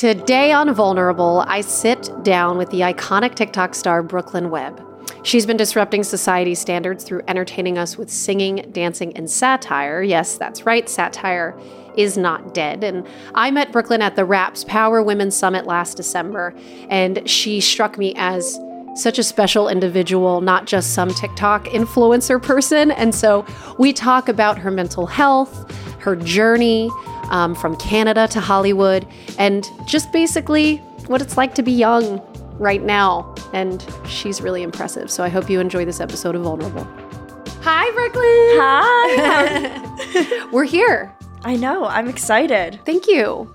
Today on Vulnerable, I sit down with the iconic TikTok star Brooklynne Webb. She's been disrupting society's standards through entertaining us with singing, dancing, and satire. Yes, that's right, satire is not dead. And I met Brooklynne at the Wrap's Power Women's Summit last December, and she struck me as such a special individual, not just some TikTok influencer person. And so we talk about her mental health, her journey um, from Canada to Hollywood, and just basically what it's like to be young right now. And she's really impressive. So I hope you enjoy this episode of Vulnerable. Hi, Brooklynne. Hi. We're here. I know. I'm excited. Thank you.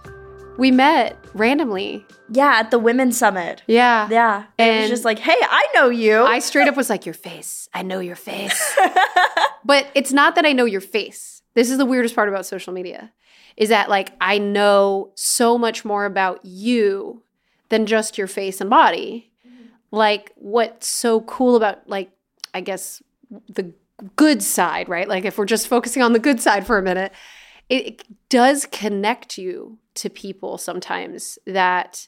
We met randomly. Yeah, at the Women's Summit. Yeah. Yeah. And it was just like, hey, I know you. I straight up was like, Your face. I know your face. but it's not that I know your face. This is the weirdest part about social media is that like I know so much more about you than just your face and body. Mm-hmm. Like what's so cool about like I guess the good side, right? Like if we're just focusing on the good side for a minute, it, it does connect you to people sometimes that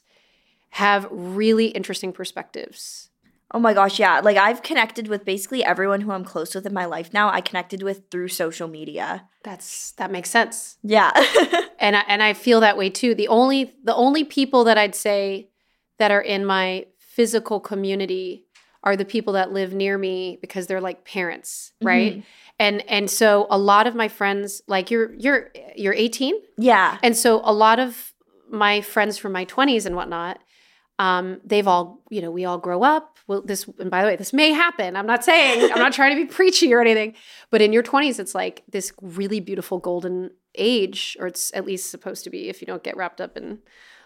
have really interesting perspectives. oh my gosh, yeah. Like I've connected with basically everyone who I'm close with in my life now. I connected with through social media. That's that makes sense. Yeah. and I, and I feel that way too. The only the only people that I'd say that are in my physical community are the people that live near me because they're like parents, right? Mm-hmm. And and so a lot of my friends, like you're you're you're 18, yeah. and so a lot of my friends from my 20s and whatnot, um, they've all, you know, we all grow up. Well, this, and by the way, this may happen. I'm not saying, I'm not trying to be preachy or anything, but in your 20s, it's like this really beautiful golden age, or it's at least supposed to be if you don't get wrapped up in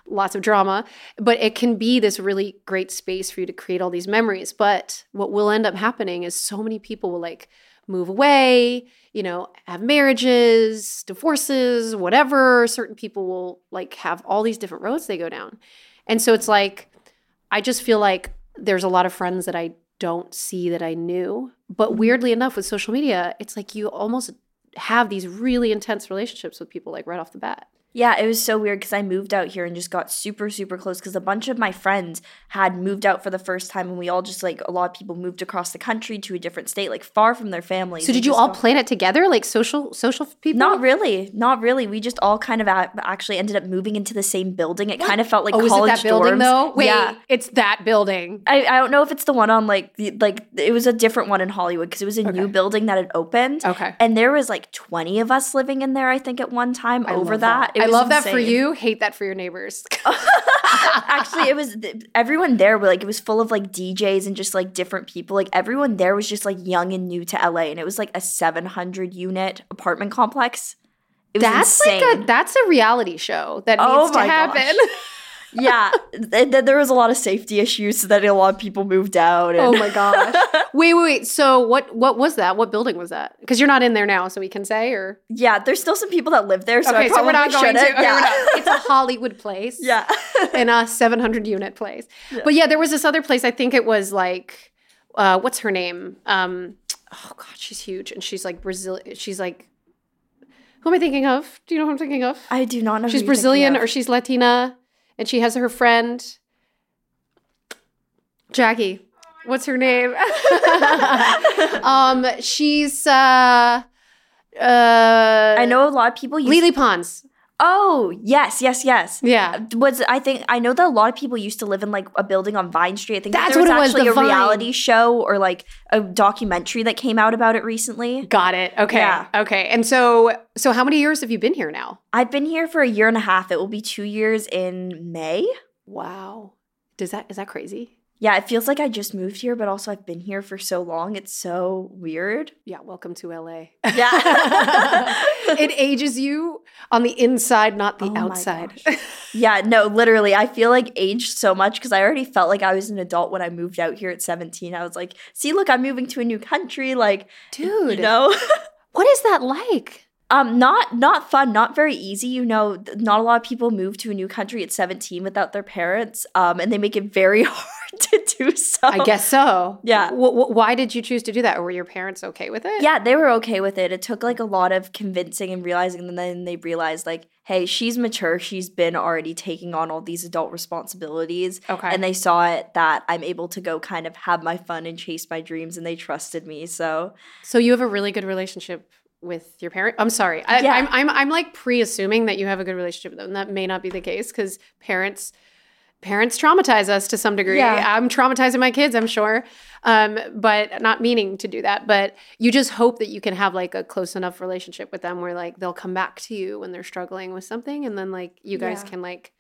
lots of drama. But it can be this really great space for you to create all these memories. But what will end up happening is so many people will like, move away, you know, have marriages, divorces, whatever. Certain people will like have all these different roads they go down. And so it's like, I just feel like there's a lot of friends that I don't see that I knew. But mm-hmm. weirdly enough, with social media, it's like you almost have these really intense relationships with people like right off the bat. Yeah, it was so weird because I moved out here and just got super, super close because a bunch of my friends had moved out for the first time and we all just like a lot of people moved across the country to a different state, like far from their families. So did you all got- plan it together, like social social people? Not really, not really. We just all kind of actually ended up moving into the same building. It kind of felt like oh, is it college that building though? Wait, Yeah, it's that building. I, I don't know if it's the one on like the like it was a different one in Hollywood because it was a new building that had opened. Okay. And there was like 20 of us living in there, I think, at one time I over love that. I love that for you. Hate that for your neighbors. Actually, it was everyone there were like it was full of like DJs and just like different people. Like everyone there was just like young and new to LA and it was like a 700 unit apartment complex. It was that's insane. like a that's a reality show that Oh needs to happen. yeah, and then there was a lot of safety issues, so that a lot of people moved out. oh my gosh. wait, wait, wait. So what what was that? What building was that? Because you're not in there now, so we can say or yeah, there's still some people that live there, so I okay, so we're not going to. okay, yeah. not- it's a Hollywood place. yeah. in a 700 unit place. But yeah, there was this other place. I think it was like, uh, what's her name? Um, oh God, she's huge, and she's like Brazil. She's like, who am I thinking of? Do you know who I'm thinking of? I do not know. who she's Brazilian or she's Latina, and she has her friend Jackie. What's her name? um, she's uh, uh, I know a lot of people use Lele Pons. Oh, yes, yes, yes. Yeah. Was I think I know that a lot of people used to live in like a building on Vine Street. I think That's there was what was, actually a Vine. reality show or like a documentary that came out about it recently. Got it. Okay. Yeah. Okay. And so so how many years have you been here now? I've been here for a year and a half. It will be two years in May. Wow. Does that is that crazy? Yeah, it feels like I just moved here, but also I've been here for so long. It's so weird. Yeah, welcome to LA. Yeah. it ages you on the inside, not the Oh outside. Yeah, no, literally. I feel like aged so much because I already felt like I was an adult when I moved out here at 17. I was like, see, look, I'm moving to a new country. Like, Dude, you know? what is that like? Um, not not fun, not very easy. You know, not a lot of people move to a new country at 17 without their parents. Um, and they make it very hard to do so. I guess so. Yeah. W- w- why did you choose to do that? Or were your parents okay with it? Yeah, they were okay with it. It took like a lot of convincing and realizing, and then they realized like, hey, she's mature. She's been already taking on all these adult responsibilities. Okay. And they saw it that I'm able to go kind of have my fun and chase my dreams, and they trusted me. So So you have a really good relationship with your parent. I'm sorry. I, Yeah. I'm, I'm I'm like pre-assuming that you have a good relationship with them. That may not be the case because parents parents traumatize us to some degree. Yeah. I'm traumatizing my kids, I'm sure, um, but not meaning to do that. But you just hope that you can have like a close enough relationship with them where like they'll come back to you when they're struggling with something, and then like you guys Yeah. can like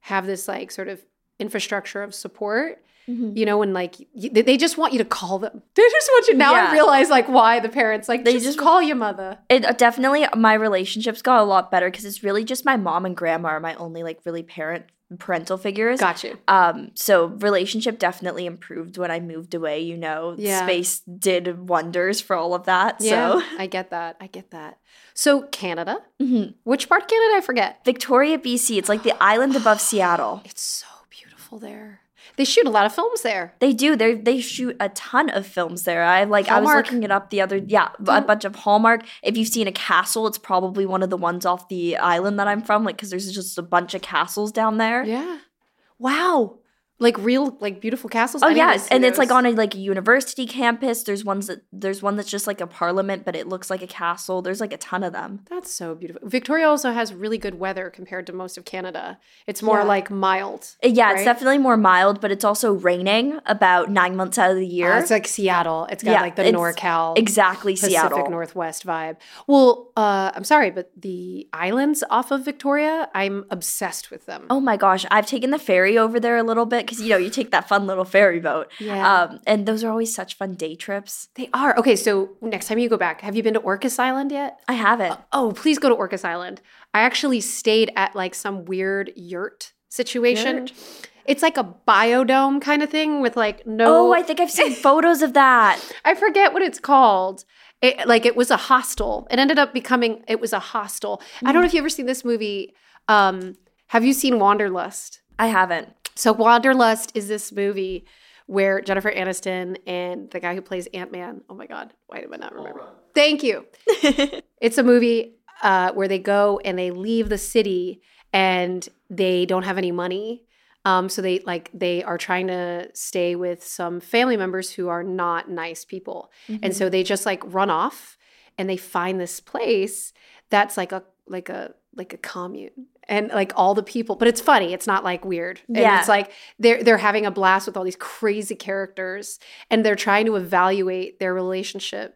have this like sort of infrastructure of support Mhm. you know, and like they just want you to call them. They just want you. Now I realize like why the parents like They just, just- call you mother. it uh, definitely my relationships got a lot better because it's really just my mom and grandma are my only like really parent parental figures. Got you. Um, so relationship definitely improved when I moved away. You know, Yeah. space did wonders for all of that. Yeah, So I get that. I get that. So Canada, Mhm. which part of Canada? I forget. Victoria, BC, it's like the island above Seattle. It's so beautiful there. They shoot a lot of films there. They do. They they shoot a ton of films there. I like. I was looking it up the other. Yeah, a bunch of Hallmark. If you've seen a castle, it's probably one of the ones off the island that I'm from. Like, because there's just a bunch of castles down there. Yeah. Wow. Like real, like beautiful castles. Oh I need to yes, see and it's like on a like a university campus. There's ones that there's one that's just like a parliament, but it looks like a castle. There's like a ton of them. That's so beautiful. Victoria also has really good weather compared to most of Canada. It's more Yeah. like mild. Uh, Yeah, it's definitely more mild, but it's also raining about nine months out of the year. Uh, it's like Seattle. It's got Yeah, like the NorCal. exactly Seattle. Pacific Seattle. Northwest vibe. Well, uh, I'm sorry, but the islands off of Victoria, I'm obsessed with them. Oh my gosh, I've taken the ferry over there a little bit because you know you take that fun little ferry boat. Yeah. Um, and those are always such fun day trips. They are. Okay, so next time you go back, have you been to Orcas Island yet? I haven't. Oh, please go to Orcas Island. I actually stayed at like some weird yurt situation. Yurt? It's like a biodome kind of thing with like no Oh, I think I've seen photos of that. I forget what it's called. It, like it was a hostel. It ended up becoming it was a hostel. I don't know if you ever seen this movie. Um, have you seen Wanderlust? I haven't. So Wanderlust is this movie where Jennifer Aniston and the guy who plays Ant Man. Oh my God, why did I not remember? Thank you. it's a movie uh, where they go and they leave the city and they don't have any money. Um, so they like they are trying to stay with some family members who are not nice people, and so they just like run off and they find this place that's like a like a like a commune and like all the people but it's funny it's not like weird. And Yeah. it's like they're they're having a blast with all these crazy characters and they're trying to evaluate their relationship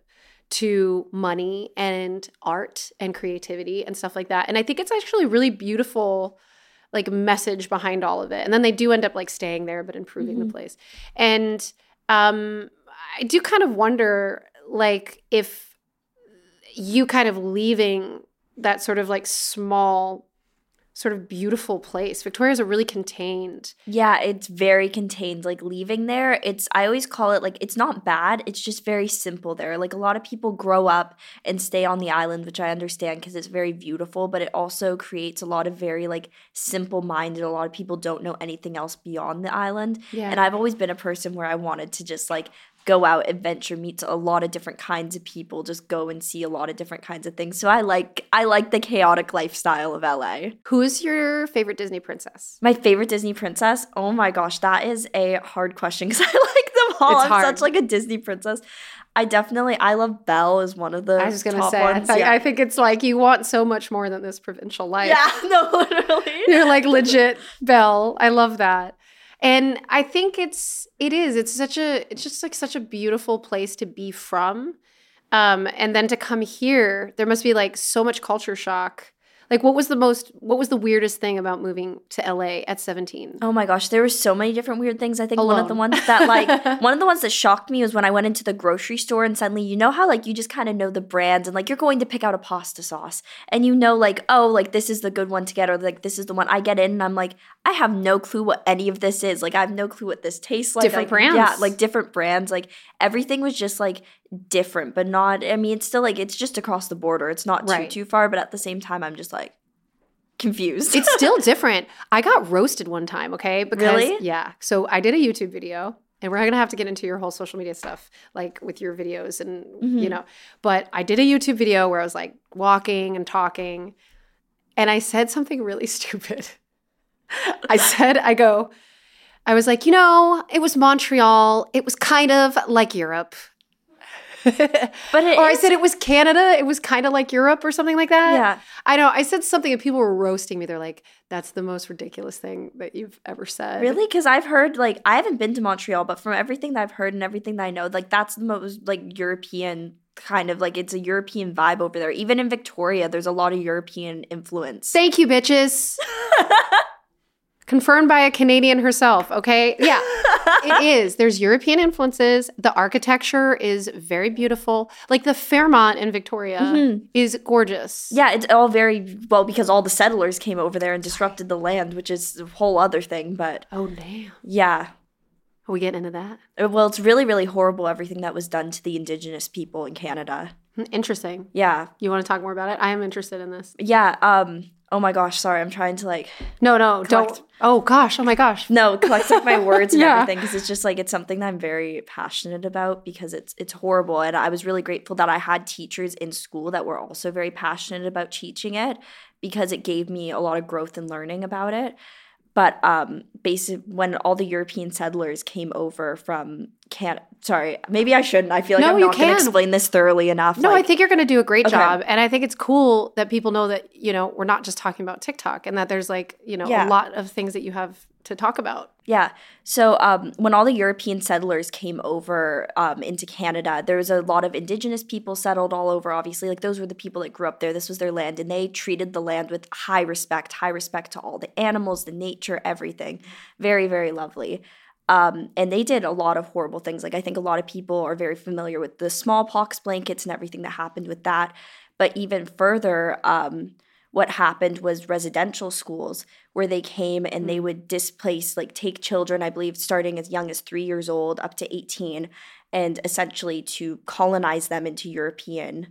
to money and art and creativity and stuff like that. And i think it's actually really beautiful like message behind all of it. And then they do end up like staying there but improving the place. And um i do kind of wonder like if you kind of leaving that sort of like small sort of beautiful place victoria's a really contained Yeah, it's very contained. Like leaving there, it's I always call it like it's not bad. It's just very simple there. Like a lot of people grow up and stay on the island, which I understand because it's very beautiful, but it also creates a lot of very like simple minded. A lot of people don't know anything else beyond the island. Yeah. And I've always been a person where I wanted to just like go out, adventure, meet a lot of different kinds of people, just go and see a lot of different kinds of things. So I like I like the chaotic lifestyle of LA. Who's your favorite Disney princess? My favorite Disney princess? Oh my gosh, that is a hard question because I like them all. It's I'm hard. such like a Disney princess. I definitely I love Belle as one of the I was gonna top say, I, yeah. I think it's like you want so much more than this provincial life. yeah, no, literally. You're like legit Belle. I love that. And I think it's it is. It's such a it's just like such a beautiful place to be from. Um, and then to come here, there must be like so much culture shock. Like what was the most what was the weirdest thing about moving to LA at 17? Oh my gosh, there were so many different weird things. I think one of the ones that like one of the ones that shocked me was when I went into the grocery store and suddenly you know how like you just kind of know the brands and like you're going to pick out a pasta sauce and you know like oh like this is the good one to get or like this is the one I get in and I'm like I have no clue what any of this is. Like I have no clue what this tastes like. Different Like, Yeah, like different brands. Like everything was just like different, but not I mean it's still like it's just across the border. It's not too Right. too far, but at the same time I'm just like confused. it's still different. I got roasted one time, okay? Because Really? yeah. So I did a YouTube video and we're gonna have to get into your whole social media stuff, like with your videos and you Mhm. know. But I did a YouTube video where I was like walking and talking, and I said something really stupid. I said, I go, I was like, you know, it was Montreal. It was kind of like Europe. Or I said it was Canada. It was kind of like Europe or something like that. yeah. I know. I said something and people were roasting me. They're like, that's the most ridiculous thing that you've ever said. Really? Because I've heard like I haven't been to Montreal, but from everything that I've heard and everything that I know, like that's the most like European kind of like it's a European vibe over there. Even in Victoria, there's a lot of European influence. Thank you, bitches. Confirmed by a Canadian herself. Okay. Yeah, it is. There's European influences. The architecture is very beautiful. Like the Fairmont in Victoria Mhm. is gorgeous. Yeah, it's all very well because all the settlers came over there and disrupted the land, which is a whole other thing. But Oh, damn. yeah, Are we getting into that? Uh, well, it's really, really horrible everything that was done to the Indigenous people in Canada. Hmm, Interesting. Yeah, You want to talk more about it? I am interested in this. yeah. Um. Oh my gosh, sorry. I'm trying to like No, no, Collect- don't. Oh, gosh. Oh, my gosh. no collect like my words and Yeah. everything because it's just like it's something that i'm very passionate about because it's it's horrible and i was really grateful that i had teachers in school that were also very passionate about teaching it because it gave me a lot of growth and learning about it but um basic when all the european settlers came over from can sorry maybe i shouldn't i feel like No, I'm not going to explain this thoroughly enough No, I think you're going to do a great Okay. job. And I think it's cool that people know that, you know, we're not just talking about TikTok and that there's like, you know, Yeah. a lot of things that you have to talk about. Yeah. So um, when all the European settlers came over um, into Canada, there was a lot of Indigenous people settled all over. Obviously, like those were the people that grew up there. This was their land, and they treated the land with high respect, high respect to all the animals, the nature, everything. Very, very lovely. Um, and they did a lot of horrible things. Like I think a lot of people are very familiar with the smallpox blankets and everything that happened with that. But even further, um, what happened was residential schools where they came and they mm. would displace, like take children, I believe, starting as young as three years old up to 18, and essentially to colonize them into European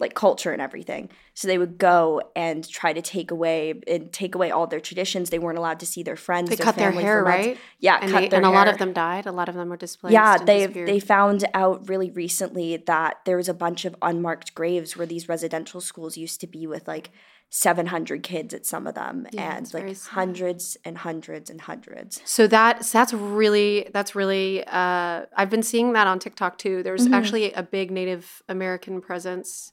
like culture and everything. So they would go and try to take away and take away all their traditions. They weren't allowed to see their friends. They their got their hair, right? Yeah, And, cut they, and a lot of them died. A lot of them were displaced. Yeah, they they found out really recently that there was a bunch of unmarked graves where these residential schools used to be with like 700 kids at some of them Yeah, and like hundreds and hundreds and hundreds. So that that's really that's really uh, I've been seeing that on TikTok too. There's Mhm. actually a big Native American presence.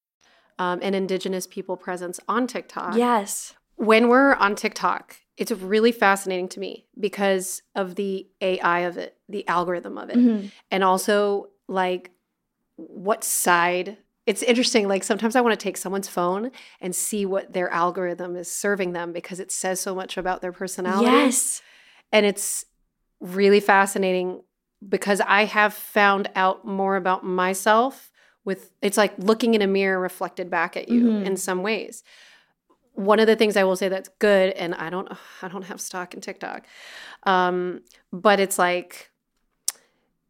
Um, an Indigenous people presence on TikTok. Yes. when we're on TikTok, it's really fascinating to me because of the AI of it, the algorithm of it, Mhm. and also like what side. It's interesting. Like sometimes I want to take someone's phone and see what their algorithm is serving them because it says so much about their personality. Yes. and it's really fascinating because I have found out more about myself with it's like looking in a mirror reflected back at you Mhm. in some ways. One of the things I will say that's good, and I don't I don't have stock in TikTok, um, but it's like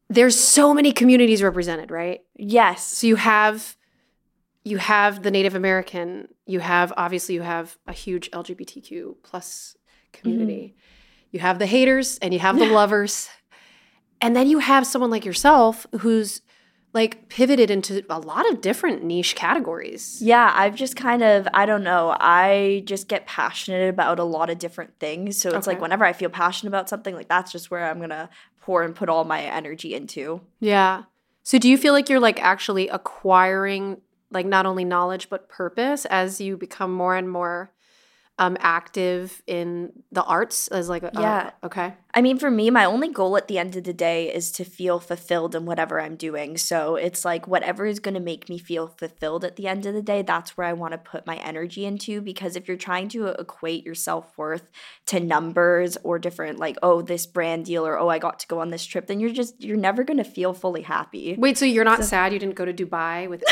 there's so many communities represented, right? Yes. So you have you have the Native American, you have obviously you have a huge LGBTQ plus community. You have the haters and you have the lovers. And then you have someone like yourself who's like pivoted into a lot of different niche categories. Yeah, I've just kind of, I don't know, I just get passionate about a lot of different things. So it's like whenever I feel passionate about something, like that's just where I'm going to pour and put all my energy into. Yeah. So do you feel like you're like actually acquiring like not only knowledge but purpose as you become more and more um active in the arts as like a, Yeah. okay. I mean, for me, my only goal at the end of the day is to feel fulfilled in whatever I'm doing. So it's like whatever is going to make me feel fulfilled at the end of the day, that's where I want to put my energy into. Because if you're trying to equate your self worth to numbers or different, like, oh, this brand deal or oh, I got to go on this trip, then you're just, you're never going to feel fully happy. Wait, so you're not sad you didn't go to Dubai with?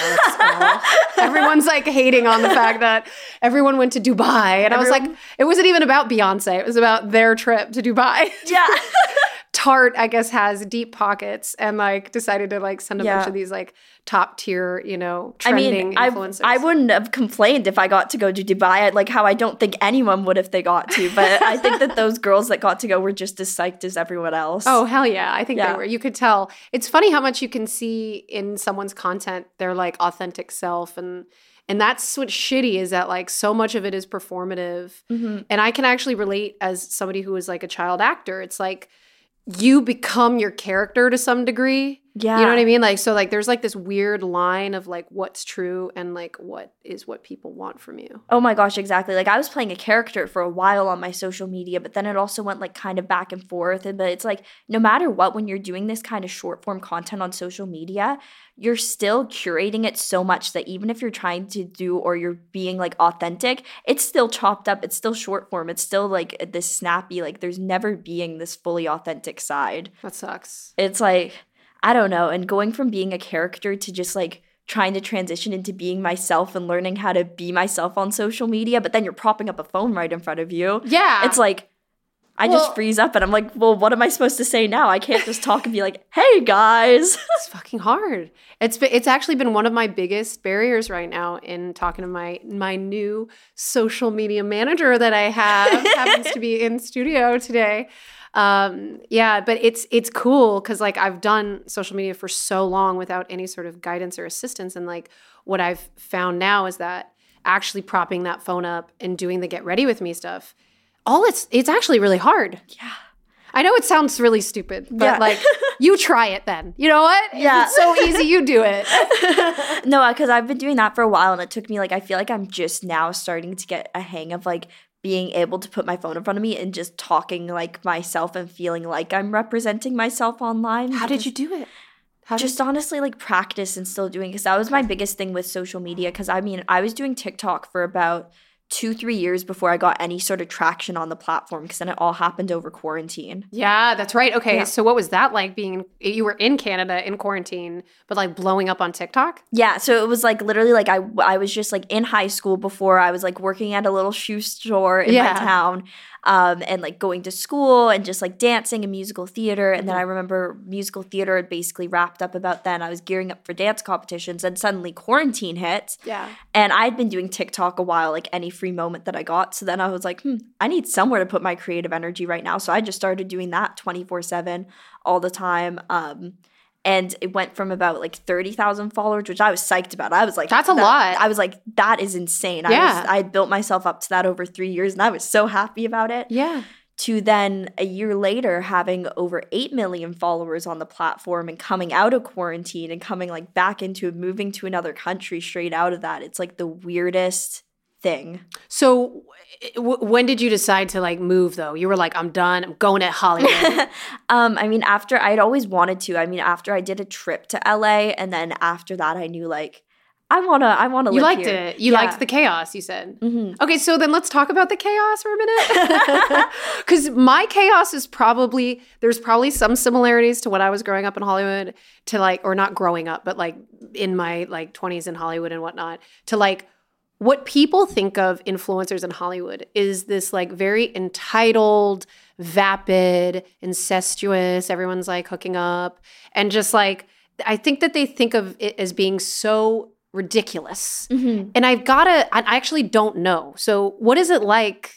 Everyone's like hating on the fact that everyone went to Dubai. And was like, it wasn't even about Beyonce. It was about their trip to Dubai. Yeah. Tarte, I guess, has deep pockets and like decided to like send a bunch of these like top tier, you know, I trending mean, I, influencers. I wouldn't have complained if I got to go to Dubai, like how I don't think anyone would if they got to. But I think that those girls that got to go were just as psyched as everyone else. Oh hell yeah! I think Yeah. they were. You could tell. It's funny how much you can see in someone's content their like authentic self, and and that's what's shitty is that like so much of it is performative. Mhm. And I can actually relate as somebody who was like a child actor. It's like you become your character to some degree. Yeah. You know what I mean? Like so like there's like this weird line of like what's true and like what is what people want from you. Oh my gosh, exactly. Like I was playing a character for a while on my social media, but then it also went like kind of back and forth. And but it's like no matter what, when you're doing this kind of short form content on social media, you're still curating it so much that even if you're trying to do or you're being like authentic, it's still chopped up. It's still short form. It's still like this snappy. Like there's never being this fully authentic side. That sucks. It's like I don't know. And going from being a character to just like trying to transition into being myself and learning how to be myself on social media, but then you're propping up a phone right in front of you. Yeah. It's like I Well- just freeze up and I'm like, well, what am I supposed to say now? I can't just talk and be like, hey guys. it's fucking hard. It's been, it's actually been one of my biggest barriers right now in talking to my my new social media manager that I have happens to be in studio today. Um, yeah, but it's it's cool because like I've done social media for so long without any sort of guidance or assistance, and like what I've found now is that actually propping that phone up and doing the get ready with me stuff, all it's it's actually really hard. Yeah. I know it sounds really stupid, but Yeah. like you try it then. You know what? Yeah. It's so easy, you do it. no, because I've been doing that for a while and it took me like I feel like I'm just now starting to get a hang of like being able to put my phone in front of me and just talking like myself and feeling like I'm representing myself online. How did you do it? How just honestly like practice and still doing because that was my biggest thing with social media because i mean i was doing tiktok for about two three years before i got any sort of traction on the platform because then it all happened over quarantine yeah, that's right. Okay, Yeah. so what was that like being you were in Canada in quarantine, but like blowing up on TikTok? yeah so it was like literally like i i was just like in high school before i was like working at a little shoe store in Yeah. my town um and like going to school and just like dancing and musical theater and then i remember musical theater had basically wrapped up about then i was gearing up for dance competitions and suddenly quarantine hit Yeah. And I'd been doing TikTok a while, like any free moment that I got. So then I was like, hmm, I need somewhere to put my creative energy right now. So I just started doing that 24 7 all the time. Um, and it went from about like 30,000 followers, which I was psyched about. I was like, That's a that- lot. I was like, that is insane. I, Yeah. was, I had built myself up to that over three years and I was so happy about it Yeah. to then a year later having over 8 million followers on the platform and coming out of quarantine and coming like back into moving to another country straight out of that it's like the weirdest thing So w- when did you decide to like move though? You were like, I'm done. I'm going to Hollywood. um i mean after i'd always wanted to i mean after i did a trip to la and then after that i knew like I wanna I wanna You live liked here. it. You Yeah. liked the chaos, you said. Mhm. Okay, so then let's talk about the chaos for a minute. Because my chaos is probably, there's probably some similarities to when I was growing up in Hollywood, to like, or not growing up, but like in my like 20s in Hollywood and whatnot, to like what people think of influencers in Hollywood is this like very entitled, vapid, incestuous, everyone's like hooking up, and just like, I think that they think of it as being so ridiculous. Mhm. And I've got to, I actually don't know. So, what is it like?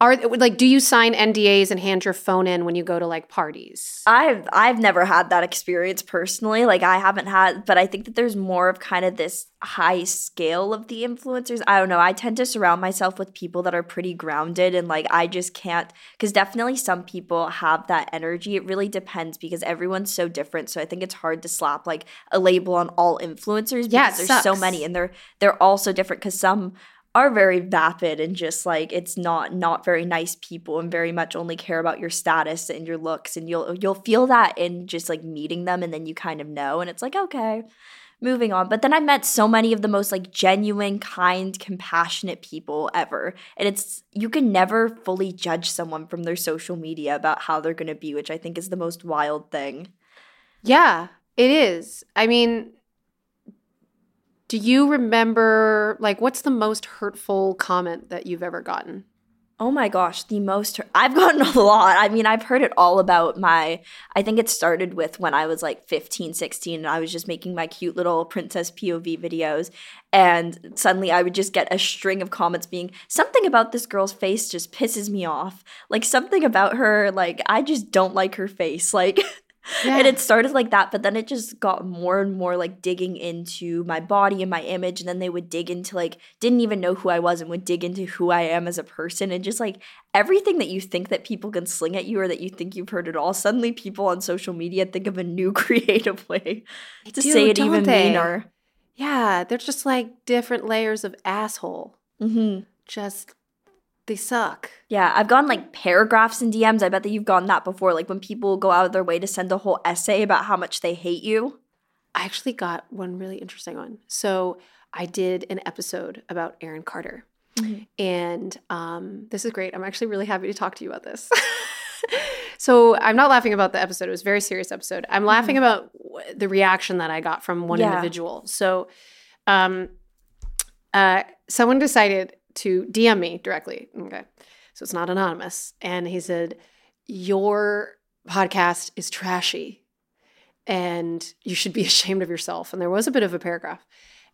Are like, do you sign NDAs and hand your phone in when you go to like parties? I've I've never had that experience personally. Like I haven't had, but I think that there's more of kind of this high scale of the influencers. I don't know. I tend to surround myself with people that are pretty grounded and like I just can't cuz definitely some people have that energy. It really depends because everyone's so different. So I think it's hard to slap like a label on all influencers because Yeah, there's so many and they're they're all so different cuz some are very vapid and just like it's not not very nice people and very much only care about your status and your looks. And you'll you'll feel that in just like meeting them and then you kind of know and it's like okay moving on. But then i met so many of the most like genuine kind compassionate people ever. And it's you can never fully judge someone from their social media about how they're going to be which i think is the most wild thing. Yeah, it is. I mean, do you remember like what's the most hurtful comment that you've ever gotten? Oh my gosh, the most I've gotten a lot. I mean, I've heard it all about my I think it started with when I was like 15, 16 and I was just making my cute little princess POV videos and suddenly I would just get a string of comments being something about this girl's face just pisses me off. Like something about her like I just don't like her face. Like Yeah. and it started like that but then it just got more and more like digging into my body and my image and then they would dig into like didn't even know who i was and would dig into who i am as a person and just like everything that you think that people can sling at you or that you think you've heard it all suddenly people on social media think of a new creative way to do, say it even they? meaner Yeah, they're just like different layers of asshole. hmm Just they suck. yeah i've gotten like paragraphs in dms i bet that you've gotten that before like when people go out of their way to send a whole essay about how much they hate you I actually got one really interesting one. So I did an episode about Aaron Carter. And um, this is great. I'm actually really happy to talk to you about this. so I'm not laughing about the episode. It was a very serious episode. I'm laughing about w- the reaction that I got from one Yeah. individual. So um, uh, someone decided to DM me directly. Okay. So it's not anonymous. And he said, Your podcast is trashy and you should be ashamed of yourself. And there was a bit of a paragraph.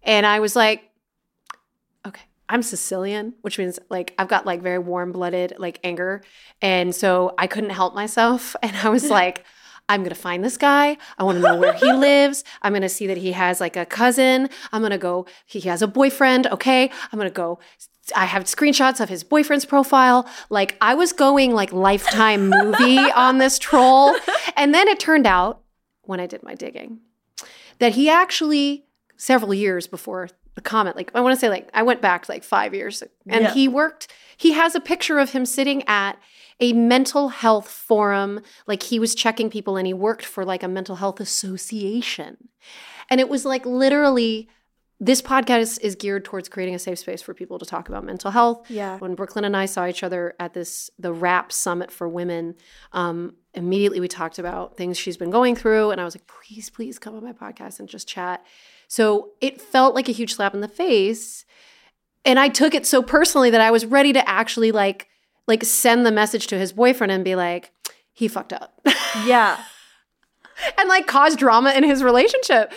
And I was like, okay, I'm Sicilian, which means like I've got like very warm blooded like anger. And so I couldn't help myself. And I was like, I'm going to find this guy. I want to know where he lives. I'm going to see that he has like a cousin. I'm going to go, he has a boyfriend. Okay. I'm going to go. I have screenshots of his boyfriend's profile. Like I was going like lifetime movie on this troll. And then it turned out when I did my digging that he actually several years before the comment like I want to say like I went back like 5 years and Yeah. he worked he has a picture of him sitting at a mental health forum like he was checking people and he worked for like a mental health association and it was like literally this podcast is geared towards creating a safe space for people to talk about mental health yeah when Brooklynne and I saw each other at this the Wrap Summit for Women, um, immediately we talked about things she's been going through, and I was like, please, please come on my podcast and just chat. So it felt like a huge slap in the face, and I took it so personally that I was ready to actually like like send the message to his boyfriend and be like, he fucked up, yeah and like cause drama in his relationship.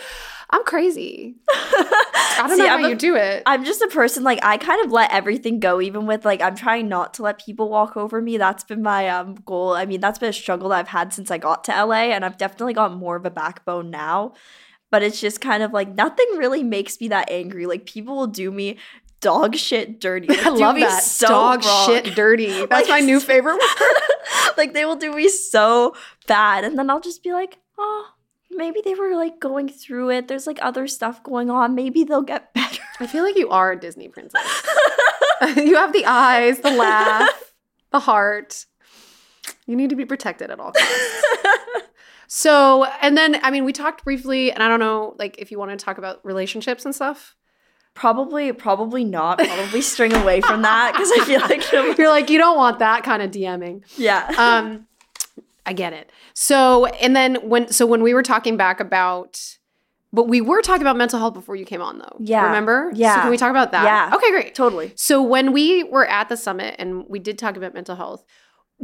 I'm crazy. I don't See, know how a- you do it. I'm just a person like I kind of let everything go even with like I'm trying not to let people walk over me. That's been my um goal. I mean, that's been a struggle that I've had since I got to LA and I've definitely got more of a backbone now. But it's just kind of like nothing really makes me that angry. Like people will do me dog shit dirty. Like, I love that. so Dog wrong. shit dirty. That's Like, my new favorite word. like they will do me so bad and then I'll just be like, "Oh, maybe they were like going through it. There's like other stuff going on. Maybe they'll get better." I feel like you are a Disney princess. you have the eyes, the laugh, the heart. You need to be protected at all costs. so, and then, I mean, we talked briefly, and I don't know, like, if you want to talk about relationships and stuff. Probably, probably not. Probably string away from that because I feel like You're like, you don't want that kind of DMing. yeah. Um, I get it. So, and then when, so when we were talking back about, but we were talking about mental health before you came on, though. Yeah. Remember? So Yeah. can we talk about that? Yeah. Okay, great. totally. So when we were at the summit and we did talk about mental health,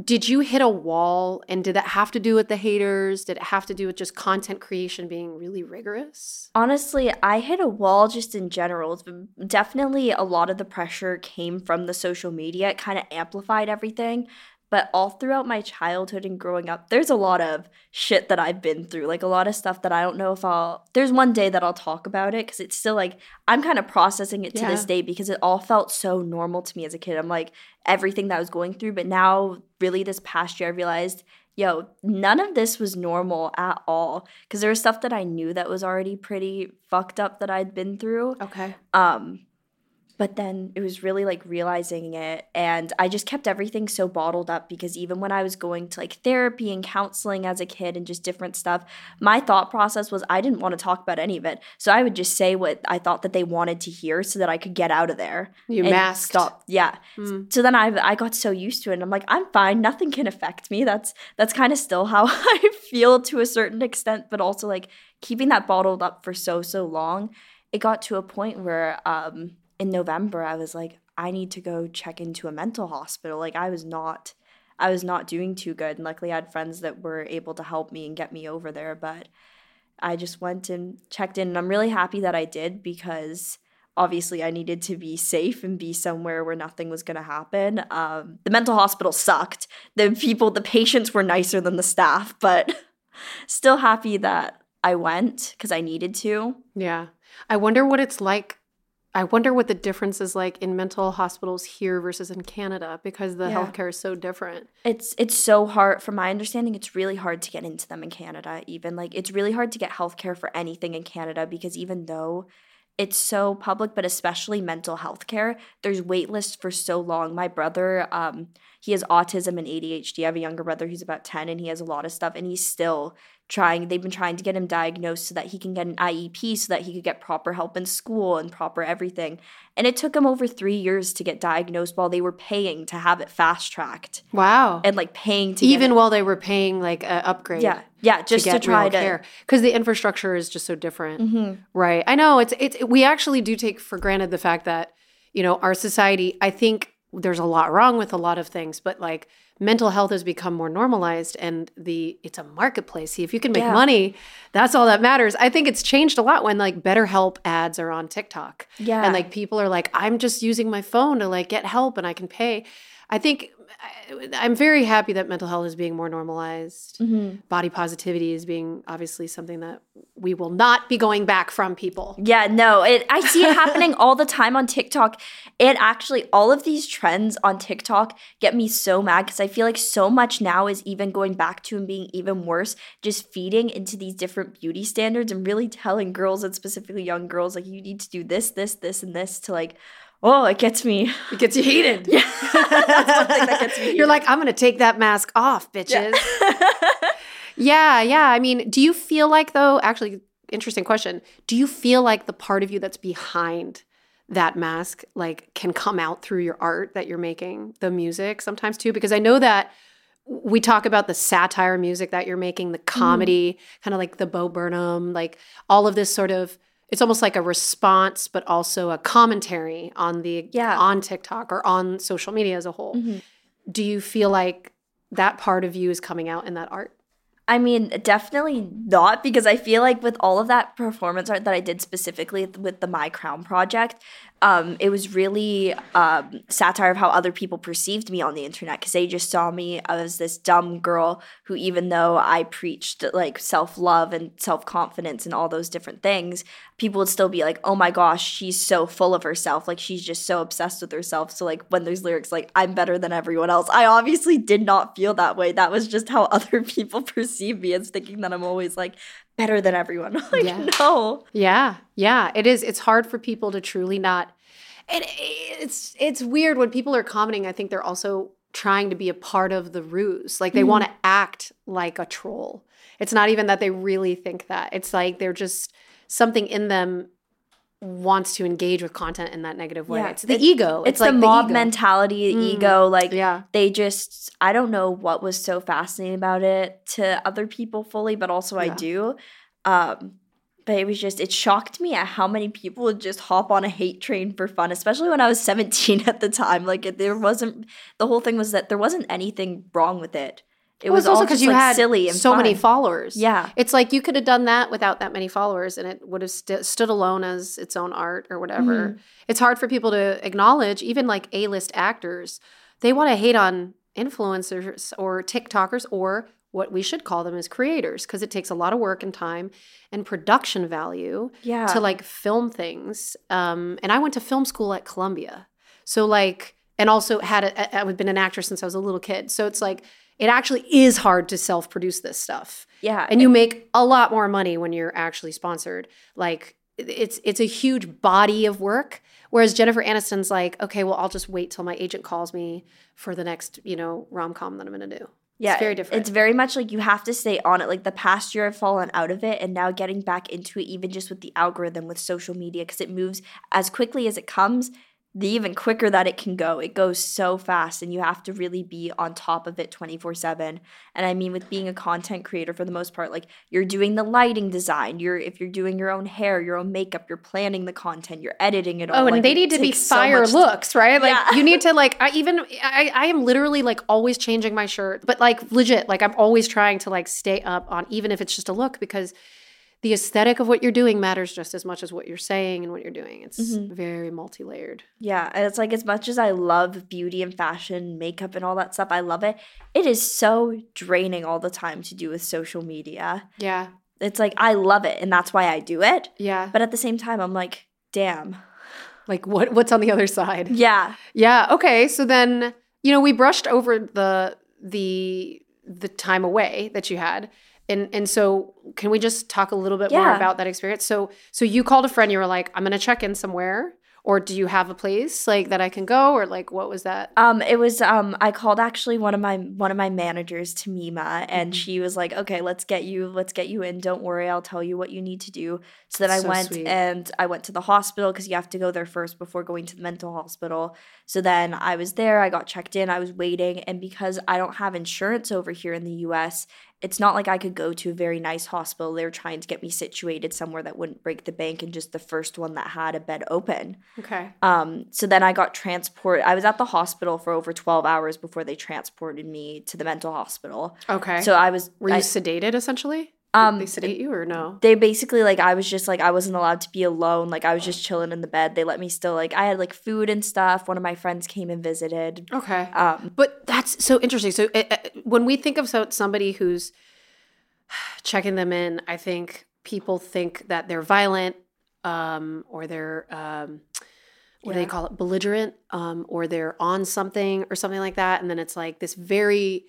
did you hit a wall and did that have to do with the haters? Did it have to do with just content creation being really rigorous? Honestly, I hit a wall just in general. Definitely a lot of the pressure came from the social media. It kind of amplified everything. But all throughout my childhood and growing up, there's a lot of shit that I've been through. Like a lot of stuff that I don't know if I'll. There's one day that I'll talk about it because it's still like I'm kind of processing it to this day because it all felt so normal to me as a kid. I'm like everything that I was going through. But now, really, this past year, I realized yo, none of this was normal at all. Because there was stuff that I knew that was already pretty fucked up that I'd been through. Okay. Um, but then it was really like realizing it. And I just kept everything so bottled up because even when I was going to like therapy and counseling as a kid and just different stuff, my thought process was I didn't want to talk about any of it. So I would just say what I thought that they wanted to hear so that I could get out of there. You masked. Stop. Yeah. Mm. So then I I got so used to it and I'm like I'm fine nothing can affect me that's that's kind of still how I feel to a certain extent but also like keeping that bottled up for so so long it got to a point where um in November I was like I need to go check into a mental hospital like I was not I was not doing too good and luckily I had friends that were able to help me and get me over there but I just went and checked in and I'm really happy that I did because obviously I needed to be safe and be somewhere where nothing was going to happen. Um, the mental hospital sucked. The people, the patients were nicer than the staff, but still happy that I went because I needed to. Yeah. I wonder what it's like. I wonder what the difference is like in mental hospitals here versus in Canada because the Yeah. healthcare is so different. It's it's so hard from my understanding it's really hard to get into them in Canada even like it's really hard to get healthcare for anything in Canada because even though it's so public but especially mental health care there's wait lists for so long my brother um he has autism and ADHD I have a younger brother who's about 10 and he has a lot of stuff and he's still trying they've been trying to get him diagnosed so that he can get an IEP so that he could get proper help in school and proper everything and it took him over 3 years to get diagnosed while they were paying to have it fast tracked Wow. and like paying to get Even while they were paying like an upgrade. yeah yeah just to, get try to because the infrastructure is just so different. Mhm. Right. I know it's it's we actually do take for granted the fact that, you know, our society, I think there's a lot wrong with a lot of things, but like mental health has become more normalized and the it's a marketplace. See, if you can make Yeah. money, that's all that matters. I think it's changed a lot when like BetterHelp ads are on TikTok. yeah And like people are like, I'm just using my phone to like get help and I can pay. I think I- I'm very happy that mental health is being more normalized Mhm. body positivity is being obviously something that we will not be going back from people. yeah no it i see it happening all the time on tiktok it actually all of these trends on tiktok get me so mad because i feel like so much now is even going back to and being even worse just feeding into these different beauty standards and really telling girls and specifically young girls like you need to do this this this and this to like oh it gets me It gets you heated. yeah that's one thing that gets me You're like, I'm going to take that mask off, bitches. Yeah. yeah, I mean, do you feel like though, actually interesting question. Do you feel like the part of you that's behind that mask like can come out through your art that you're making, the music sometimes too because I know that we talk about the satire music that you're making, the mm-hmm. comedy, kind of like the Bo Burnham, like all of this sort of it's almost like a response but also a commentary on the Yeah. on TikTok or on social media as a whole. Mhm. Do you feel like that part of you is coming out in that art? I mean, definitely not because I feel like with all of that performance art that I did specifically with the My Crown project, um, it was really um, satire of how other people perceived me on the internet because they just saw me as this dumb girl who, even though I preached like self love and self confidence and all those different things, people would still be like, oh my gosh, she's so full of herself. Like, she's just so obsessed with herself. So, like, when there's lyrics like, I'm better than everyone else, I obviously did not feel that way. That was just how other people perceive me as thinking that I'm always like better than everyone. like, Yeah. no. Yeah, yeah, it is. It's hard for people to truly not. And it's it's weird when people are commenting. I think they're also trying to be a part of the ruse. Like they Mhm. want to act like a troll. It's not even that they really think that. It's like they're just something in them wants to engage with content in that negative way. Yeah, It's the ego. It's, like the mob ego. mentality, the Mm, ego. Like yeah. they just I don't know what was so fascinating about it to other people fully, but also I do. Um but it was just it shocked me at how many people would just hop on a hate train for fun, especially when I was 17 at the time. Like it, there wasn't the whole thing was that there wasn't anything wrong with it. It Well, was also all because you like had silly and so many followers. Yeah. it's like you could have done that without that many followers, and it would have st- stood alone as its own art or whatever. Mm-hmm. It's hard for people to acknowledge, even like A-list actors. They want to hate on influencers or TikTokers or what we should call them as creators because it takes a lot of work and time and production value Yeah. to like film things. Um, and I went to film school at Columbia. So like, and also had a, I've been an actress since I was a little kid. So it's like, it actually is hard to self-produce this stuff. yeah. And you make a lot more money when you're actually sponsored. Like it's it's a huge body of work. Whereas Jennifer Aniston's like, okay, well, I'll just wait till my agent calls me for the next, you know, rom com that I'm gonna do. Yeah, it's very different. It's very much like you have to stay on it. Like the past year, I've fallen out of it, and now getting back into it, even just with the algorithm with social media, because it moves as quickly as it comes. The even quicker that it can go, it goes so fast, and you have to really be on top of it twenty four seven. And I mean, with being a content creator, for the most part, like you're doing the lighting design, you're if you're doing your own hair, your own makeup, you're planning the content, you're editing it all. Oh, and like, they need to be so fire much- looks, right? Like Yeah. you need to like I even I, I am literally like always changing my shirt, but like legit, like I'm always trying to like stay up on even if it's just a look because the aesthetic of what you're doing matters just as much as what you're saying and what you're doing. It's Mm-hmm. very multi-layered. Yeah, and it's like as much as I love beauty and fashion, makeup and all that stuff, I love it. It is so draining all the time to do with social media. Yeah. It's like I love it and that's why I do it. Yeah. But at the same time, I'm like, damn. like what what's on the other side? Yeah. Yeah. Okay. So then, you know, we brushed over the the the time away that you had. And and so can we just talk a little bit more about that experience? So so you called a friend, you were like, I'm gonna check in somewhere. Or do you have a place like that I can go? Or like what was that? Um, it was um I called actually one of my one of my managers to Mima and Mm-hmm. she was like, Okay, let's get you let's get you in. Don't worry, I'll tell you what you need to do. So then I went sweet. and I went to the hospital because you have to go there first before going to the mental hospital. So then I was there, I got checked in, I was waiting, and because I don't have insurance over here in the US, it's not like I could go to a very nice hospital. They were trying to get me situated somewhere that wouldn't break the bank and just the first one that had a bed open. Okay. Um, so then I got transported. I was at the hospital for over 12 hours before they transported me to the mental hospital. Okay. So I was were you I- sedated essentially? Um, they sedate you or no? they basically like I was just like I wasn't allowed to be alone. Like I was just chilling in the bed. They let me still like I had like food and stuff. One of my friends came and visited. Okay. Um, But that's so interesting. So uh, when we think of so, somebody who's checking them in, I think people think that they're violent um, or they're um, what do they call it, belligerent, um, or they're on something or something like that, and then it's like this very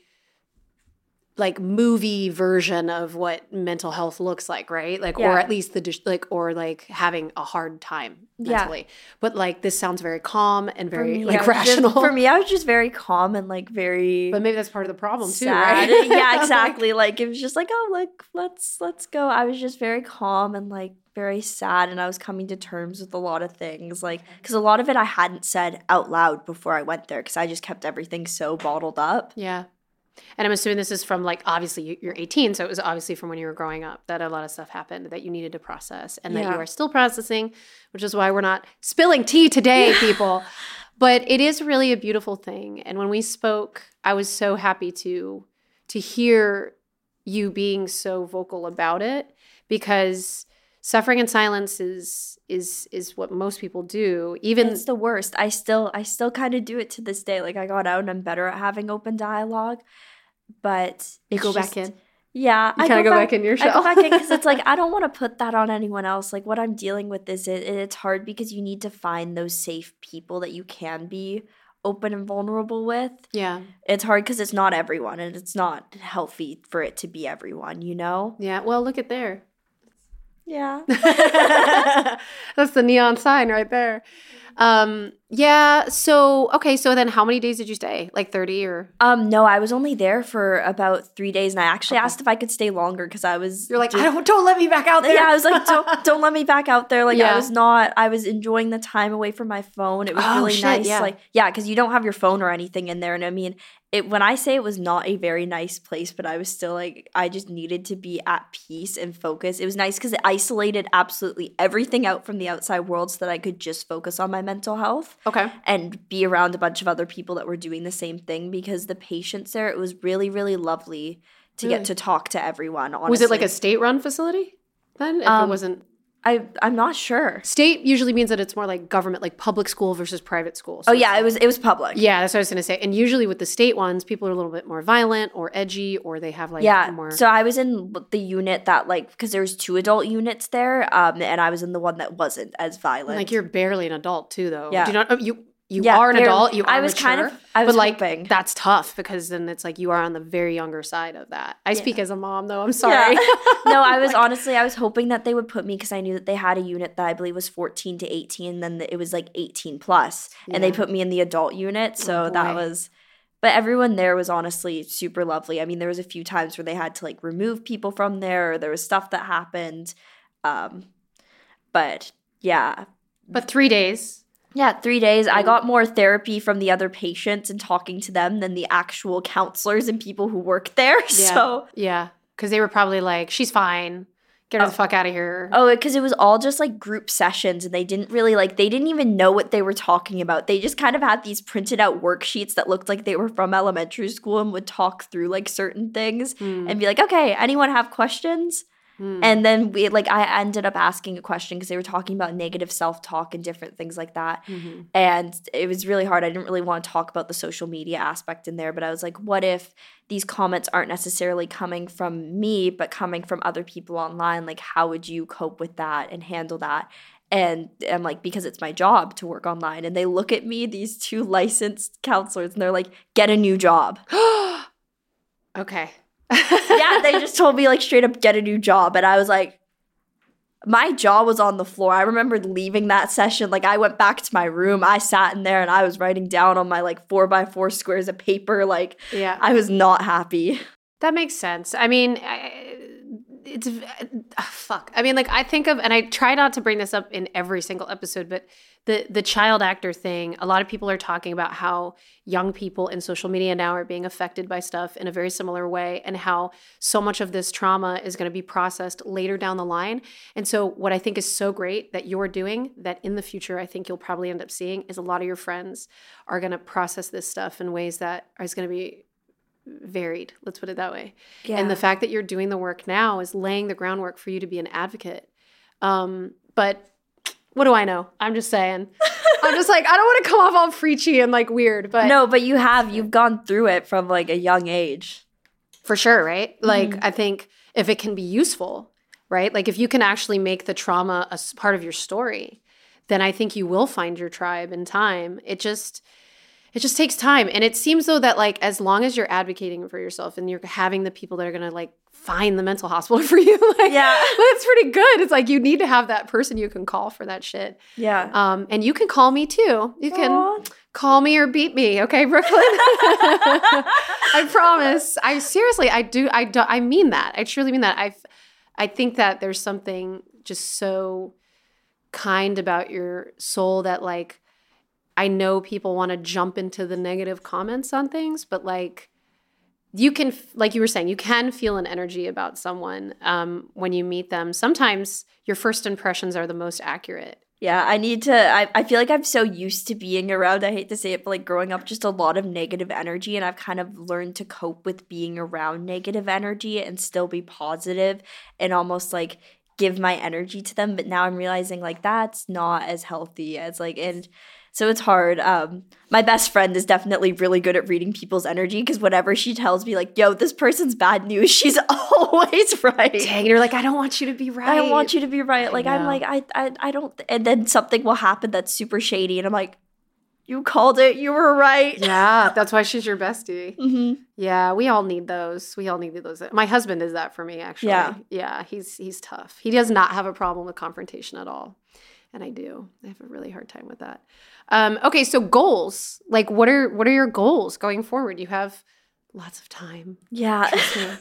like movie version of what mental health looks like, right? Like, or at least the like, or like having a hard time Yeah. mentally. But like, this sounds very calm and very me, like was just- rational. for me, I was just very calm and like very But maybe that's part of the problem too, right? yeah, exactly. like it was just like, oh, like let's let's go. I was just very calm and like very sad, and I was coming to terms with a lot of things, like because a lot of it I hadn't said out loud before I went there, because I just kept everything so bottled up. yeah. And I'm assuming this is from like obviously you- you're 18, so it was obviously from when you were growing up that a lot of stuff happened that you needed to process and that you are still processing, which is why we're not spilling tea today, people. But it is really a beautiful thing. And when we spoke, I was so happy to to hear you being so vocal about it because suffering in silence is is is what most people do. Even It's the worst. I still I still kind of do it to this day. Like I got out and I'm better at having open dialogue, but you go just- back in. Yeah, You kinda go back in your I go shell. back in because it's like I don't want to put that on anyone else. Like what I'm dealing with is it, it's hard because you need to find those safe people that you can be open and vulnerable with. Yeah. It's hard because it's not everyone, and it's not healthy for it to be everyone. You know? Yeah. Well, look at there. Yeah. That's the neon sign right there. Um, yeah. So okay. So then, how many days did you stay? Like thirty or? Um, no, I was only there for about three days, and I actually Okay. asked if I could stay longer because I was. You're like, just- I don't. Don't let me back out there. Yeah, I was like, don't don't let me back out there. Like Yeah. I was not. I was enjoying the time away from my phone. It was Oh, really shit, nice. yeah. Like yeah, because you don't have your phone or anything in there. And I mean, it when I say it was not a very nice place, but I was still like, I just needed to be at peace and focus. It was nice because it isolated absolutely everything out from the outside world, so that I could just focus on my mental health okay. and be around a bunch of other people that were doing the same thing. Because the patients there, it was really really lovely to Really? get to talk to everyone. Honestly. Was it like a state-run facility? Then, if it Um, wasn't I I'm not sure. state, usually means that it's more like government, like public school versus private school. So Oh yeah, it was it was public. Yeah, that's what I was gonna say. And usually with the state ones, people are a little bit more violent or edgy, or they have like yeah. more. So I was in the unit that like because there was two adult units there, um, and I was in the one that wasn't as violent. like you're barely an adult too, though. Yeah. Do you not? oh, You you Yeah, are an adult. You are I was kind of- I was but like hoping. that's tough because then it's like you are on the very younger side of that. I speak as a mom though. I'm Yeah. sorry. no, I was honestly I was hoping that they would put me because I knew that they had a unit that I believe was 14 to 18, then it was like 18 plus, and they put me in the adult unit. So Oh, that was. But everyone there was honestly super lovely. I mean, there was a few times where they had to like remove people from there, or there was stuff that happened. Um, but yeah, but three days. Yeah, three days. I Mm. got more therapy from the other patients and talking to them than the actual counselors and people who work there. Yeah. So, yeah, because they were probably like, she's fine. Get her the fuck out of here. oh, because it was all just like group sessions and they didn't really like, they didn't even know what they were talking about. They just kind of had these printed out worksheets that looked like they were from elementary school and would talk through like certain things Hmm. and be like, okay, anyone have questions? Hmm. And then we like I ended up asking a question because they were talking about negative self-talk and different things like that. Mhm. And it was really hard. I didn't really want to talk about the social media aspect in there, but I was like, what if these comments aren't necessarily coming from me, but coming from other people online? Like, how would you cope with that and handle that? And I'm like, because it's my job to work online. And they look at me, these two licensed counselors, and they're like, get a new job. okay. yeah, they just told me like straight up get a new job. And I was like, my jaw was on the floor. I remember leaving that session. Like I went back to my room. I sat in there and I was writing down on my like four by four squares of paper. Like Yeah. I was not happy. That makes sense. I mean, I, it's uh, fuck. I mean, like I think of, and I try not to bring this up in every single episode, but the the child actor thing. A lot of people are talking about how young people in social media now are being affected by stuff in a very similar way, and how so much of this trauma is going to be processed later down the line. And so, what I think is so great that you're doing, that in the future, I think you'll probably end up seeing, is a lot of your friends are going to process this stuff in ways that is going to be varied. Let's put it that way. Yeah. And the fact that you're doing the work now is laying the groundwork for you to be an advocate. Um, but what do I know? I'm just saying. I'm just like, I don't want to come off all preachy and like weird, but no, but you have you've gone through it from like a young age. for sure, right? Like, Mhm. I think if it can be useful, right? Like, if you can actually make the trauma a part of your story, then I think you will find your tribe in time. It just, it just takes time. And it seems though that like as long as you're advocating for yourself and you're having the people that are gonna like find the mental hospital for you, like Yeah. that's pretty good. It's like you need to have that person you can call for that shit. Yeah. Um, and you can call me too. You can Aw. call me or beat me, okay, Brooklynne? I promise. I seriously, I do, I do, I mean that. I truly mean that. I, I think that there's something just so kind about your soul that like I know people want to jump into the negative comments on things, but like you can, like you were saying, you can feel an energy about someone um, when you meet them. Sometimes your first impressions are the most accurate. Yeah, I need to. I, I feel like I'm so used to being around. I hate to say it, but like growing up, just a lot of negative energy. And I've kind of learned to cope with being around negative energy and still be positive and almost like give my energy to them. But now I'm realizing like that's not as healthy as like, and so it's hard. Um, my best friend is definitely really good at reading people's energy because whenever she tells me, like, yo, this person's bad news, she's always right. Dang, you're like, I don't want you to be right. I don't want you to be right. Like I'm like I, I I don't. And then something will happen that's super shady, and I'm like, you called it. You were right. Yeah, that's why she's your bestie. hmm Yeah, we all need those. We all need those. My husband is that for me, actually. Yeah. yeah. He's he's tough. He does not have a problem with confrontation at all, and I do. I have a really hard time with that. Um, okay, so goals. Like, what are what are your goals going forward? You have lots of time. Yeah.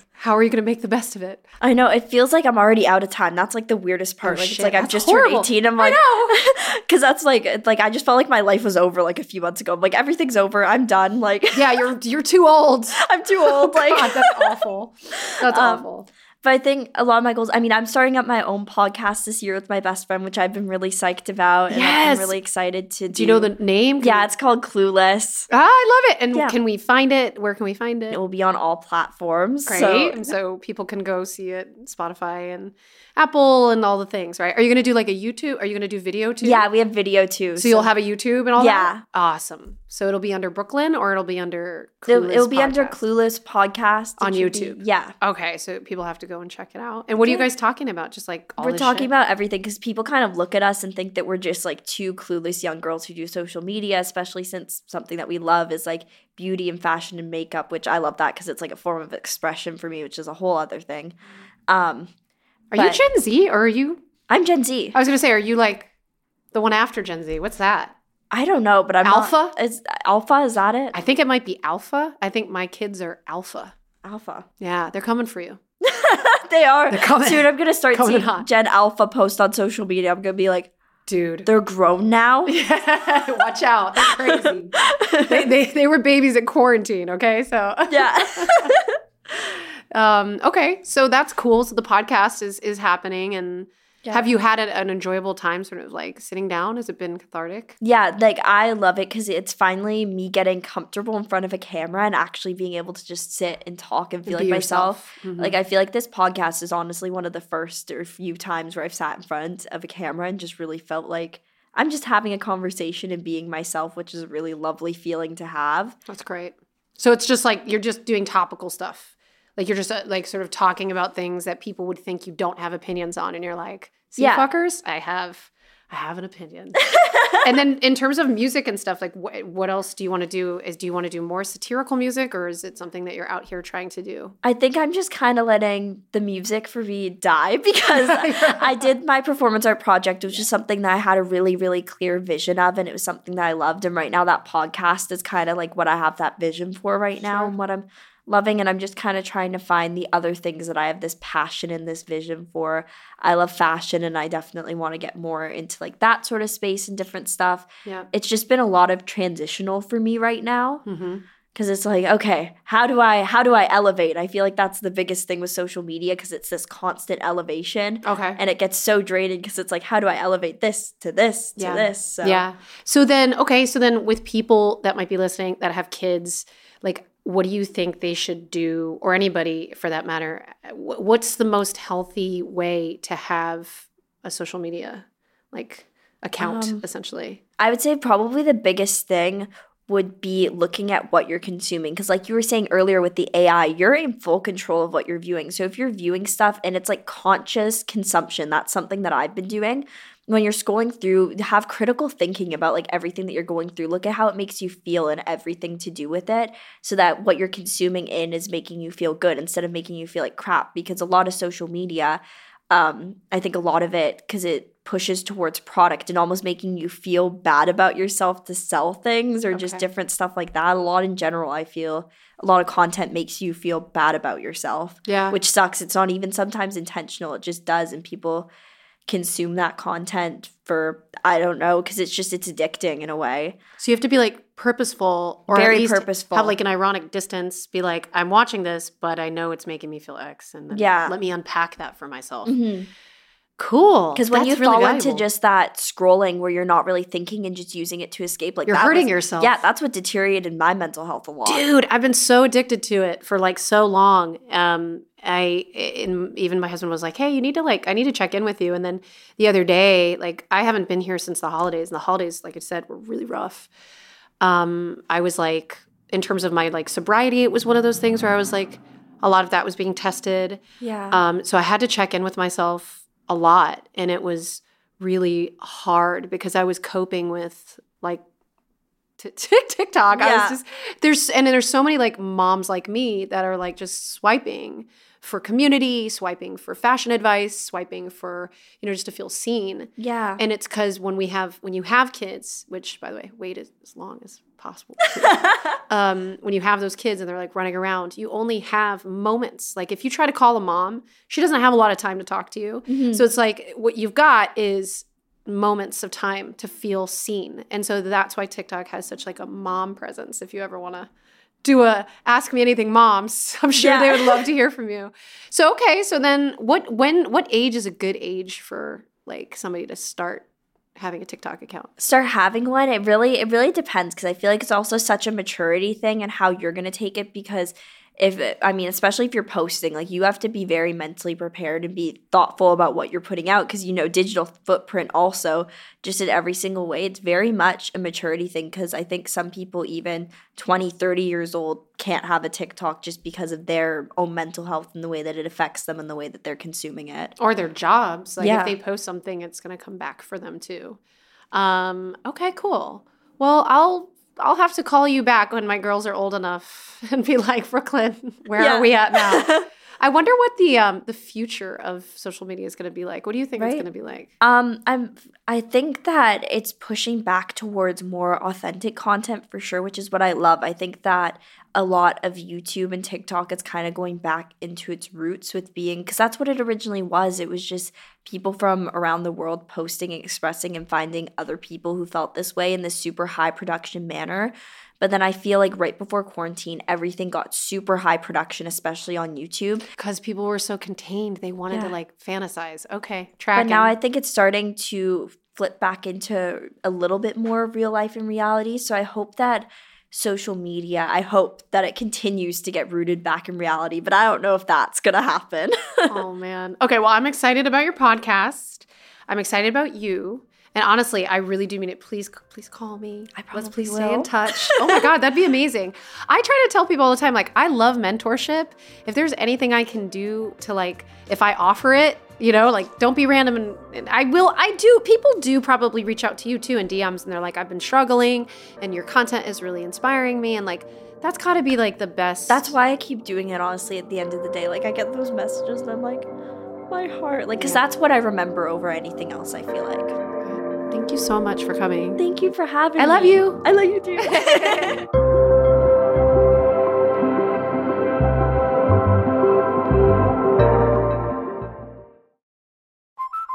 How are you going to make the best of it? I know. It feels like I'm already out of time. That's like the weirdest part. Oh, like shit, it's like I've just horrible. turned 18. I'm I like, because that's like, like I just felt like my life was over like a few months ago. I'm like, everything's over. I'm done. Like, Yeah, you're you're too old. I'm too old. Like, God, that's awful. That's Um, awful. But I think a lot of my goals, I mean, I'm starting up my own podcast this year with my best friend, which I've been really psyched about. And Yes. really excited to do. Do you know the name? Can Yeah, we- it's called Clueless. Ah, I love it. And Yeah. can we find it? Where can we find it? It will be on all platforms. Great. So, and so people can go see it, Spotify and Apple and all the things, right? Are you going to do like a YouTube? Are you going to do video too? yeah, we have video too. So, you'll have a YouTube and all Yeah. that? Awesome. So it'll be under Brooklynne or it'll be under It'll, Clueless it'll be under Clueless Podcast On should be- YouTube. yeah. Okay, so people have to go and check it out. And what are you guys talking about? Just like all we're this talking shit? about everything because people kind of look at us and think that we're just like two clueless young girls who do social media, especially since something that we love is like beauty and fashion and makeup, which I love that because it's like a form of expression for me, which is a whole other thing. Um, Are you Gen Z or are you? I'm Gen Z. I was going to say, are you like the one after Gen Z? What's that? I don't know, but I'm not- Alpha? is Alpha? Is that it? I think it might be Alpha. I think my kids are Alpha. Alpha. Yeah, they're coming for you. they are. They're coming- Soon I'm gonna start seeing hot. Gen Alpha post on social media. I'm gonna be like, Dude. they're grown now. Yeah, Watch out. They're crazy. they, they, they were babies in quarantine, okay? So yeah. um okay, so that's cool. So the podcast is is happening and Yeah. have you had an enjoyable time sort of like sitting down? Has it been cathartic? Yeah, like I love it because it's finally me getting comfortable in front of a camera and actually being able to just sit and talk and feel Be like myself. yourself. Mhm. Like I feel like this podcast is honestly one of the first or few times where I've sat in front of a camera and just really felt like I'm just having a conversation and being myself, which is a really lovely feeling to have. That's great. So it's just like you're just doing topical stuff. Like you're just uh, like sort of talking about things that people would think you don't have opinions on, and you're like, "See, Yeah. fuckers, I have, I have an opinion." and then in terms of music and stuff, like what what else do you want to do? Is do you want to do more satirical music, or is it something that you're out here trying to do? I think I'm just kind of letting the music for me die because I did my performance art project, which is something that I had a really, really clear vision of, and it was something that I loved. And right now, that podcast is kind of like what I have that vision for right now Sure. and what I'm loving. And I'm just kind of trying to find the other things that I have this passion and this vision for. I love fashion, and I definitely want to get more into like that sort of space and different stuff. Yeah. It's just been a lot of transitional for me right now Mm-hmm. because it's like okay how do i how do i elevate i feel like that's the biggest thing with social media because it's this constant elevation Okay. and it gets so draining because it's like how do i elevate this to this to Yeah. this so Yeah. So then, okay, so then with people that might be listening that have kids, like, what do you think they should do, or anybody for that matter? What's the most healthy way to have a social media like account, Um, essentially? i would say probably the biggest thing would be looking at what you're consuming because like you were saying earlier with the ai you're in full control of what you're viewing so if you're viewing stuff and it's like conscious consumption that's something that i've been doing when you're scrolling through have critical thinking about like everything that you're going through. Look at how it makes you feel and everything to do with it so that what you're consuming in is making you feel good instead of making you feel like crap because a lot of social media um i think a lot of it because it pushes towards product and almost making you feel bad about yourself to sell things or just different stuff like that. A lot in general i feel a lot of content makes you feel bad about yourself Yeah. which sucks. It's not even sometimes intentional. It just does. And people consume that content for i don't know because it's just it's addicting in a way so you have to be like purposeful, or Very purposeful. Have like an ironic distance. Be like, I'm watching this, but I know it's making me feel X, and then Yeah. let me unpack that for myself. because Cool. Because when That's you really fall into just that scrolling where you're not really thinking and just using it to escape like You're that hurting was- yourself. yeah that's what deteriorated my mental health a lot Dude, I've been so addicted to it for like so long. Um, I and even my husband was like, "Hey, you need to like, I need to check in with you." And then the other day, like, I haven't been here since the holidays, and the holidays, like I said, were really rough. Um, I was like, in terms of my like sobriety, it was one of those things where I was like, a lot of that was being tested. yeah Um, so I had to check in with myself a lot, and it was really hard because I was coping with like t- t- TikTok. I Yeah. was just there's and there's so many like moms like me that are like just swiping for community, swiping for fashion advice, swiping for, you know, just to feel seen. Yeah. And it's because when we have when you have kids, which by the way, wait as, as long as possible. um, when you have those kids and they're like running around, you only have moments. Like if you try to call a mom, she doesn't have a lot of time to talk to you. So it's like what you've got is moments of time to feel seen. And so that's why TikTok has such like a mom presence. If you ever want to do a ask me anything moms, I'm sure they would love to hear from you. So okay, so then what when what age is a good age for like somebody to start having a TikTok account? start having one it really it really depends because i feel like it's also such a maturity thing and how you're going to take it because if i mean especially if you're posting like you have to be very mentally prepared and be thoughtful about what you're putting out because you know digital footprint also just in every single way it's very much a maturity thing because i think some people even 20 30 years old can't have a tiktok just because of their own mental health and the way that it affects them and the way that they're consuming it or their jobs. Like Yeah. if they post something, it's going to come back for them too. Um, okay, cool. Well, I'll I'll have to call you back when my girls are old enough and be like, Brooklynne, where Yeah. are we at now? I wonder what the um the future of social media is going to be like. What do you think it's going to be like? Um, I'm. I think that it's pushing back towards more authentic content for sure, which is what I love. I think that a lot of YouTube and TikTok is kind of going back into its roots with being because that's what it originally was. It was just people from around the world posting, and expressing, and finding other people who felt this way in this super high production manner. But then I feel like right before quarantine, everything got super high production, especially on YouTube. Because people were so contained, they wanted to like fantasize. Okay, track. But now I think it's starting to flip back into a little bit more of real life and reality. So I hope that social media, I hope that it continues to get rooted back in reality, but I don't know if that's going to happen. oh man. Okay, well, I'm excited about your podcast. I'm excited about you. And honestly, I really do mean it. Please, please call me. I Let's probably please stay in touch. Oh my God, that'd be amazing. I try to tell people all the time, like, I love mentorship. If there's anything I can do to, like, if I offer it, you know, like, don't be random. And, and I will, I do, people do probably reach out to you too in DMs and they're like, I've been struggling and your content is really inspiring me. And, like, that's got to be, like, the best. that's why I keep doing it, honestly, at the end of the day. Like, I get those messages and I'm like, my heart. Like, because that's what I remember over anything else, I feel like. Thank you so much for coming. Thank you for having I me. I love you. I love you too.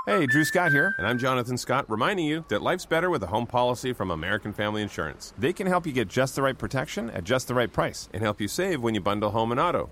Hey, Drew Scott here, and I'm Jonathan Scott, reminding you that life's better with a home policy from American Family Insurance. They can help you get just the right protection at just the right price and help you save when you bundle home and auto.